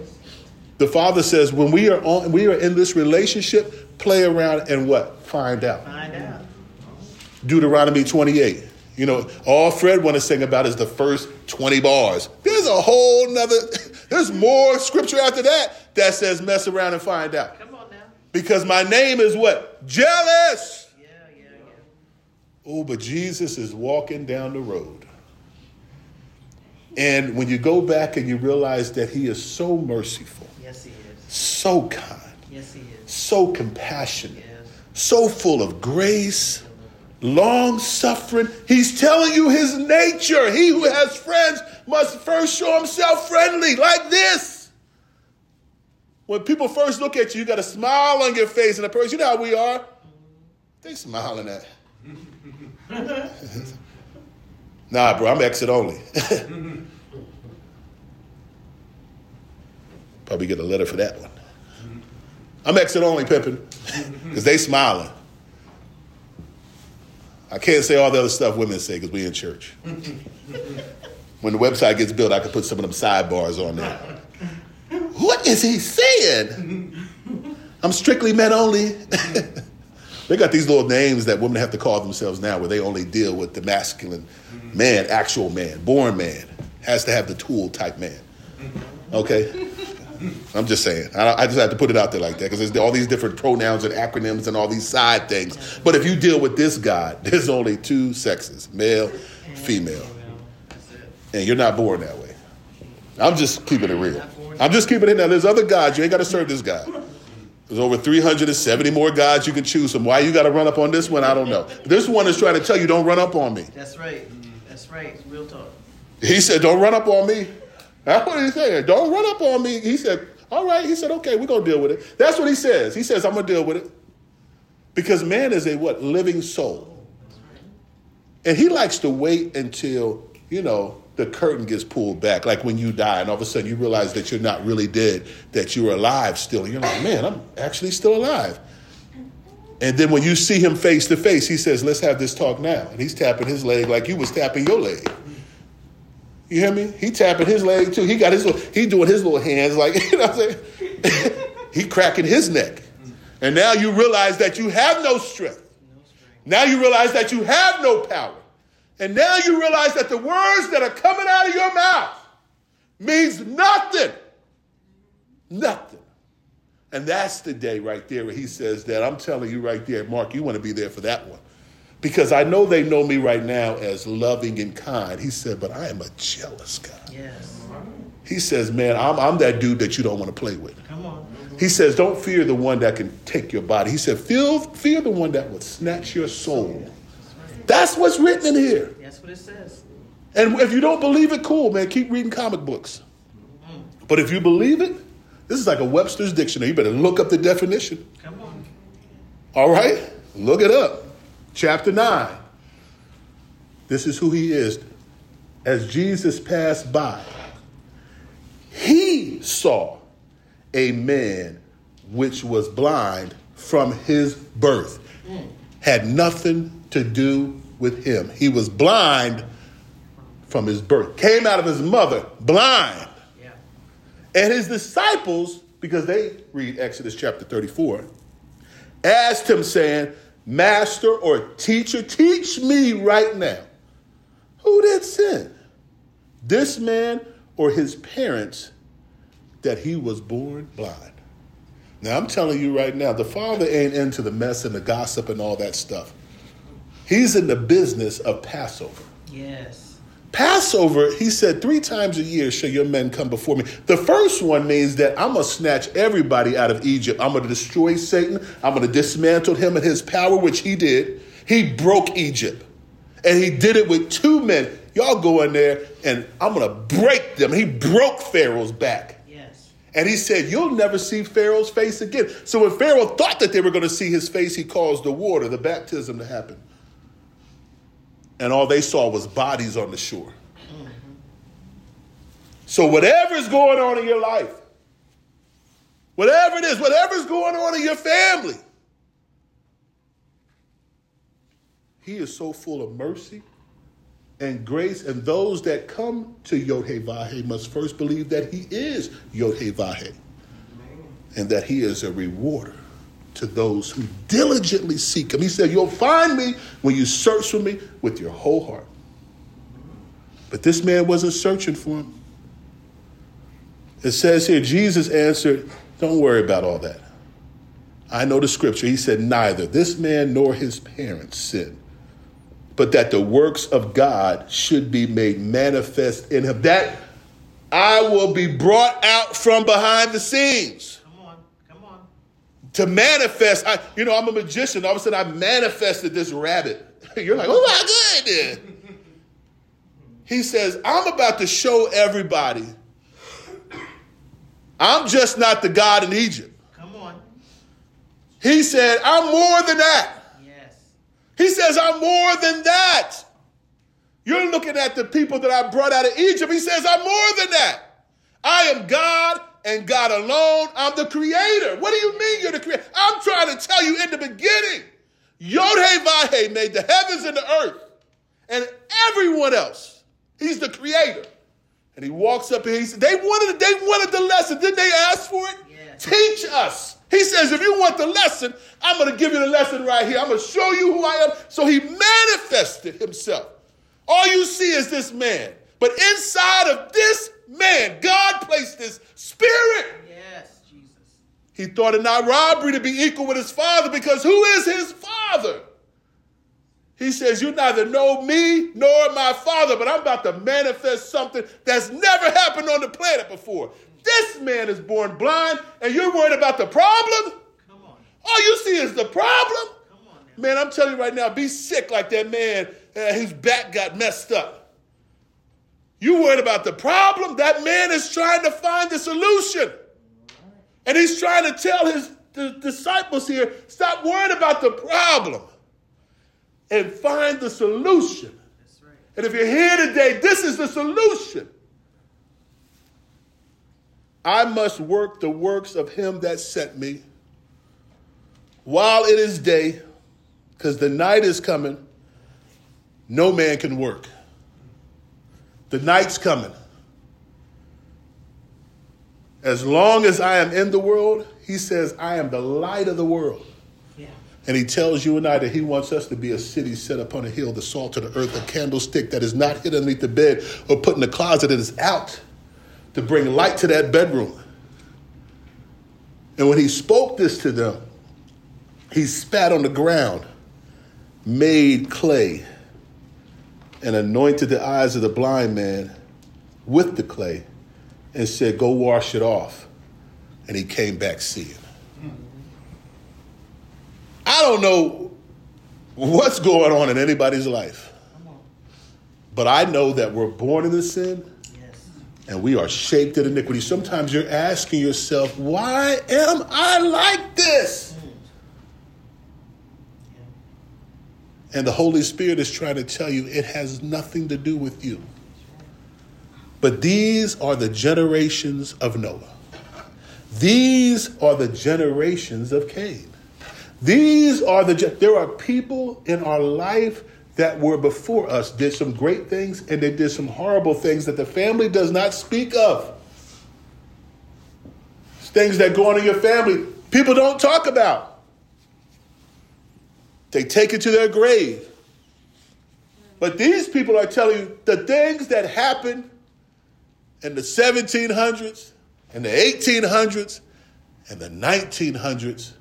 The father says, when we are on, we are in this relationship, play around and what? Find out. Find out. Deuteronomy 28. You know, all Fred want to sing about is the first 20 bars. There's a whole nother, there's more scripture after that that says mess around and find out. Come on now. Because my name is what? Jealous. Yeah, yeah, yeah. Oh, but Jesus is walking down the road. And when you go back and you realize that he is so merciful, Yes, he is. so kind, Yes, he is. so compassionate, Yes. so full of grace, long suffering, he's telling you his nature. He who has friends must first show himself friendly, like this. When people first look at you, you got a smile on your face, and the person, you know how we are? They smiling at. nah, bro, I'm exit only. Probably get a letter for that one. I'm exit only pimping because they smiling. I can't say all the other stuff women say because we in church. when the website gets built, I can put some of them sidebars on there. What is he saying? I'm strictly men only. they got these little names that women have to call themselves now where they only deal with the masculine man, actual man, born man. Has to have the tool type man. Okay? I'm just saying. I, I just have to put it out there like that because there's all these different pronouns and acronyms and all these side things. But if you deal with this God, there's only two sexes male, female. And you're not born that way. I'm just keeping it real. I'm just keeping it now. There's other gods. You ain't got to serve this God. There's over 370 more gods you can choose from. Why you got to run up on this one, I don't know. This one is trying to tell you don't run up on me. That's right. That's right. Real talk. He said, Don't run up on me. That's what he said. Don't run up on me. He said, All right. He said, Okay, we're going to deal with it. That's what he says. He says, I'm going to deal with it. Because man is a what? Living soul. And he likes to wait until, you know, the curtain gets pulled back. Like when you die and all of a sudden you realize that you're not really dead, that you're alive still. And you're like, Man, I'm actually still alive. And then when you see him face to face, he says, Let's have this talk now. And he's tapping his leg like you was tapping your leg. You hear me? He tapping his leg too. He got his little, he doing his little hands like, you know what I'm saying? he cracking his neck. And now you realize that you have no strength. Now you realize that you have no power. And now you realize that the words that are coming out of your mouth means nothing. Nothing. And that's the day right there where he says that. I'm telling you right there, Mark, you want to be there for that one. Because I know they know me right now as loving and kind. He said, but I am a jealous God. Yes. He says, man, I'm, I'm that dude that you don't want to play with. Come on. He says, don't fear the one that can take your body. He said, fear, fear the one that would snatch your soul. That's what's written in here. That's what it says. And if you don't believe it, cool, man. Keep reading comic books. But if you believe it, this is like a Webster's dictionary. You better look up the definition. Come on. All right? Look it up. Chapter 9. This is who he is. As Jesus passed by, he saw a man which was blind from his birth. Had nothing to do with him. He was blind from his birth. Came out of his mother blind. Yeah. And his disciples, because they read Exodus chapter 34, asked him, saying, Master or teacher, teach me right now. Who did sin? This man or his parents that he was born blind? Now, I'm telling you right now, the father ain't into the mess and the gossip and all that stuff. He's in the business of Passover. Yes. Passover, he said, three times a year shall your men come before me. The first one means that I'm going to snatch everybody out of Egypt. I'm going to destroy Satan. I'm going to dismantle him and his power, which he did. He broke Egypt. And he did it with two men. Y'all go in there and I'm going to break them. He broke Pharaoh's back. Yes. And he said, You'll never see Pharaoh's face again. So when Pharaoh thought that they were going to see his face, he caused the water, the baptism to happen. And all they saw was bodies on the shore. So whatever's going on in your life, whatever it is, whatever's going on in your family, he is so full of mercy and grace. And those that come to Yod Vahe must first believe that he is Yod Vahe and that he is a rewarder to those who diligently seek him. He said, You'll find me when you search for me with your whole heart. But this man wasn't searching for him. It says here, Jesus answered, Don't worry about all that. I know the scripture. He said, Neither this man nor his parents sinned, but that the works of God should be made manifest in him. That I will be brought out from behind the scenes Come on. Come on. To manifest. I, you know, I'm a magician. All of a sudden, I manifested this rabbit. You're like, oh my goodness. He says, I'm about to show everybody. I'm just not the God in Egypt. Come on. He said, I'm more than that. Yes. He says, I'm more than that. You're looking at the people that I brought out of Egypt. He says, I'm more than that. I am God and God alone. I'm the creator. What do you mean you're the creator? I'm trying to tell you in the beginning, Yod Vahe made the heavens and the earth and everyone else. He's the creator. And he walks up and He said, they wanted, they wanted the lesson. Didn't they ask for it? Yes. Teach us. He says, if you want the lesson, I'm going to give you the lesson right here. I'm going to show you who I am. So he manifested himself. All you see is this man. But inside of this man, God placed this spirit. Yes, Jesus. He thought it not robbery to be equal with his father because who is his father? He says, You neither know me nor my father, but I'm about to manifest something that's never happened on the planet before. This man is born blind, and you're worried about the problem? Come on. All you see is the problem? Come on now. Man, I'm telling you right now, be sick like that man uh, whose back got messed up. You worried about the problem? That man is trying to find the solution. And he's trying to tell his disciples here, stop worrying about the problem and find the solution. Right. And if you're here today, this is the solution. I must work the works of him that sent me while it is day, because the night is coming, no man can work. The night's coming. As long as I am in the world, he says, I am the light of the world. Yeah. And he tells you and I that he wants us to be a city set upon a hill, the salt of the earth, a candlestick that is not hidden underneath the bed or put in the closet, that is out to bring light to that bedroom. And when he spoke this to them, he spat on the ground, made clay, and anointed the eyes of the blind man with the clay, and said, Go wash it off. And he came back seeing. I don't know what's going on in anybody's life, but I know that we're born into sin and we are shaped in iniquity. Sometimes you're asking yourself, why am I like this? And the Holy Spirit is trying to tell you it has nothing to do with you. But these are the generations of Noah. These are the generations of Cain. These are the, there are people in our life that were before us, did some great things, and they did some horrible things that the family does not speak of. Things that go on in your family, people don't talk about. They take it to their grave. But these people are telling you the things that happened in the 1700s and the 1800s and the 1900s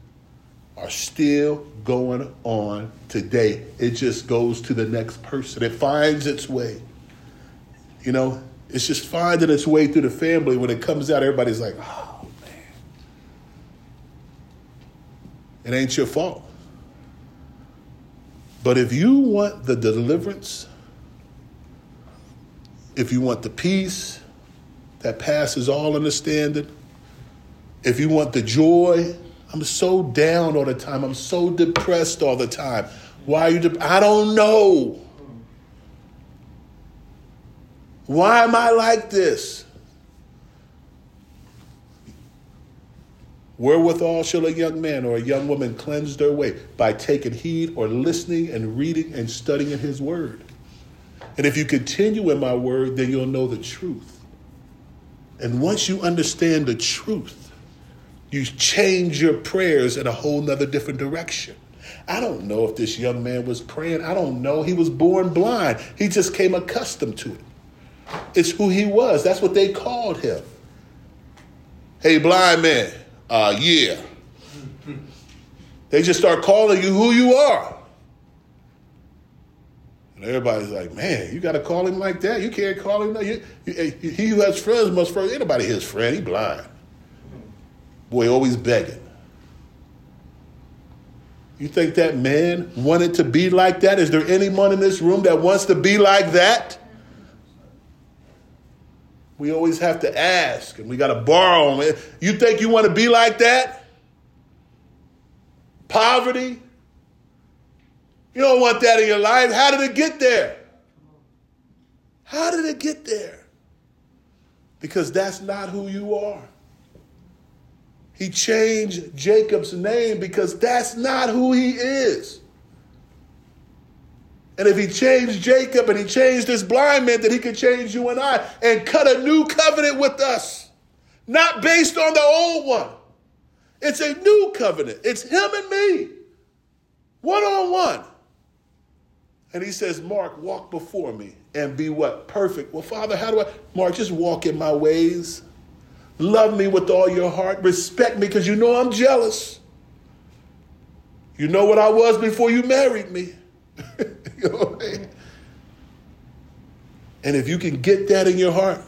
are still going on today. It just goes to the next person. It finds its way. You know, it's just finding its way through the family. When it comes out, everybody's like, oh, man. It ain't your fault. But if you want the deliverance, if you want the peace that passes all understanding, if you want the joy, I'm so down all the time. I'm so depressed all the time. Why are you? De- I don't know. Why am I like this? Wherewithal shall a young man or a young woman cleanse their way? By taking heed or listening and reading and studying in his word. And if you continue in my word, then you'll know the truth. And once you understand the truth, you change your prayers in a whole nother different direction. I don't know if this young man was praying. I don't know. He was born blind. He just came accustomed to it. It's who he was. That's what they called him. Hey, blind man. Uh, yeah. They just start calling you who you are. And everybody's like, man, you got to call him like that. You can't call him that. He who has friends must first. Anybody his friend, he blind. Boy, always begging. You think that man wanted to be like that? Is there anyone in this room that wants to be like that? We always have to ask and we got to borrow. You think you want to be like that? Poverty? You don't want that in your life. How did it get there? How did it get there? Because that's not who you are. He changed Jacob's name because that's not who he is. And if he changed Jacob and he changed this blind man, then he could change you and I and cut a new covenant with us. Not based on the old one. It's a new covenant. It's him and me. One on one. And he says, Mark, walk before me and be what? Perfect. Well, Father, how do I? Mark, just walk in my ways. Love me with all your heart. Respect me because you know I'm jealous. You know what I was before you married me. you know what I mean? And if you can get that in your heart,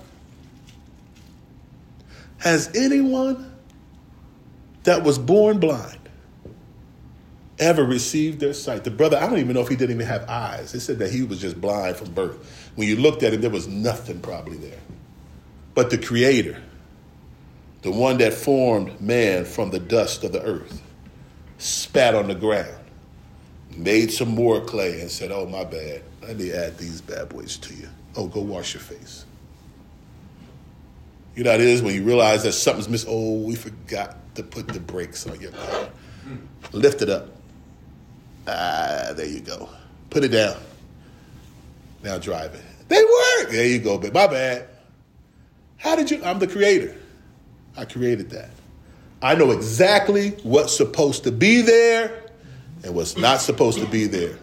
has anyone that was born blind ever received their sight? The brother, I don't even know if he didn't even have eyes. They said that he was just blind from birth. When you looked at him, there was nothing probably there. But the Creator, the one that formed man from the dust of the earth, spat on the ground, made some more clay, and said, Oh, my bad. Let me add these bad boys to you. Oh, go wash your face. You know how it is when you realize that something's missing. Oh, we forgot to put the brakes on your car. Lift it up. Ah, there you go. Put it down. Now drive it. They work. There you go, but my bad. How did you? I'm the creator. I created that. I know exactly what's supposed to be there and was not supposed to be there.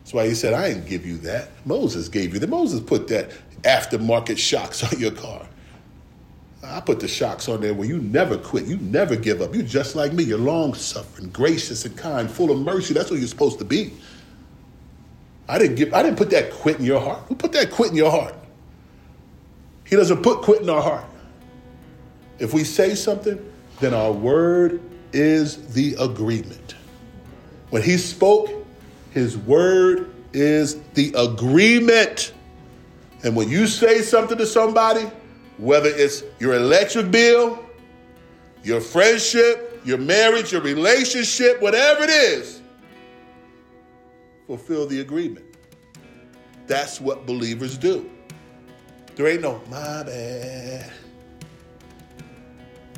That's why he said, I didn't give you that. Moses gave you that. Moses put that aftermarket shocks on your car. I put the shocks on there where you never quit. You never give up. You're just like me. You're long suffering, gracious and kind, full of mercy. That's what you're supposed to be. I didn't give I didn't put that quit in your heart. Who put that quit in your heart? He doesn't put quit in our heart. If we say something, then our word is the agreement. When he spoke, his word is the agreement. And when you say something to somebody, whether it's your electric bill, your friendship, your marriage, your relationship, whatever it is, fulfill the agreement. That's what believers do. There ain't no, my bad.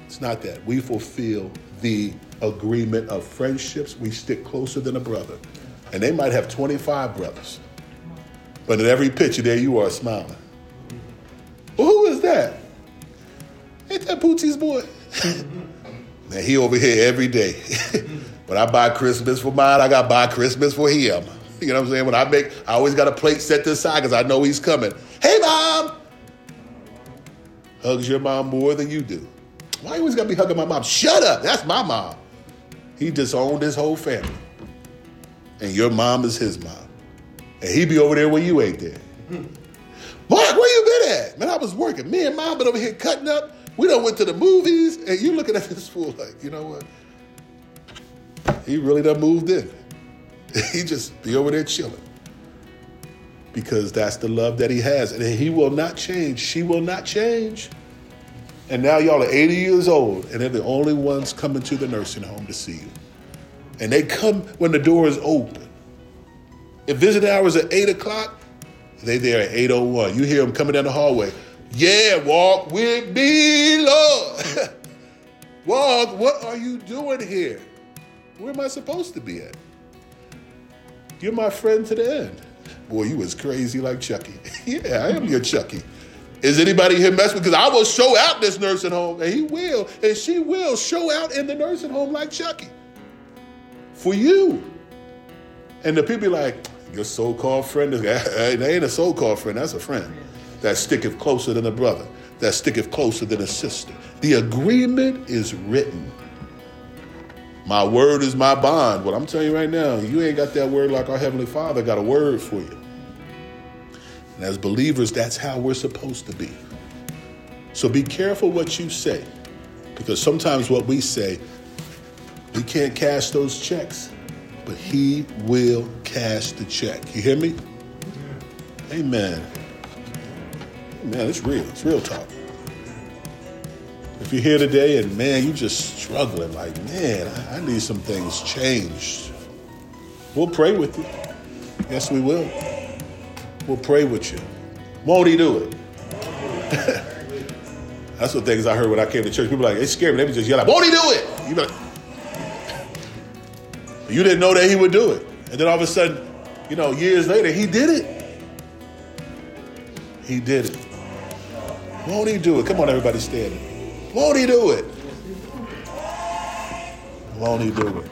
It's not that. We fulfill the agreement of friendships. We stick closer than a brother. And they might have 25 brothers. But in every picture, there you are smiling. Well, who is that? Ain't that Pootie's boy? Man, he over here every day. when I buy Christmas for mine, I got to buy Christmas for him. You know what I'm saying? When I make, I always got a plate set to side because I know he's coming. Hey, mom! Hugs your mom more than you do. Why you always got to be hugging my mom? Shut up! That's my mom. He disowned his whole family. And your mom is his mom. And he be over there when you ain't there. Mark, where you been at? Man, I was working. Me and mom been over here cutting up. We done went to the movies, and you looking at this fool like, you know what? He really done moved in. he just be over there chilling. Because that's the love that he has. And he will not change. She will not change. And now y'all are 80 years old, and they're the only ones coming to the nursing home to see you. And they come when the door is open. If visit hours are 8 o'clock, they there at 8.01. You hear them coming down the hallway. Yeah, walk with me, Lord. walk, what are you doing here? Where am I supposed to be at? You're my friend to the end. Boy, you was crazy like Chucky. yeah, I am your Chucky. Is anybody here messing? Because I will show out this nursing home, and he will, and she will show out in the nursing home like Chucky. For you. And the people be like, your so-called friend, is, that ain't a so-called friend, that's a friend. That sticketh closer than a brother, that sticketh closer than a sister. The agreement is written. My word is my bond. What I'm telling you right now, you ain't got that word like our Heavenly Father got a word for you. And as believers, that's how we're supposed to be. So be careful what you say, because sometimes what we say, we can't cash those checks, but He will cash the check. You hear me? Amen. Man, it's real. It's real talk. If you're here today and man, you're just struggling, like, man, I, I need some things changed. We'll pray with you. Yes, we will. We'll pray with you. Won't he do it? That's what things I heard when I came to church. People like, it scared me. They just yell like, won't he do it? You like, you didn't know that he would do it. And then all of a sudden, you know, years later, he did it. He did it. Won't he do it? Come on, everybody standing. Won't he do it? Won't he do it?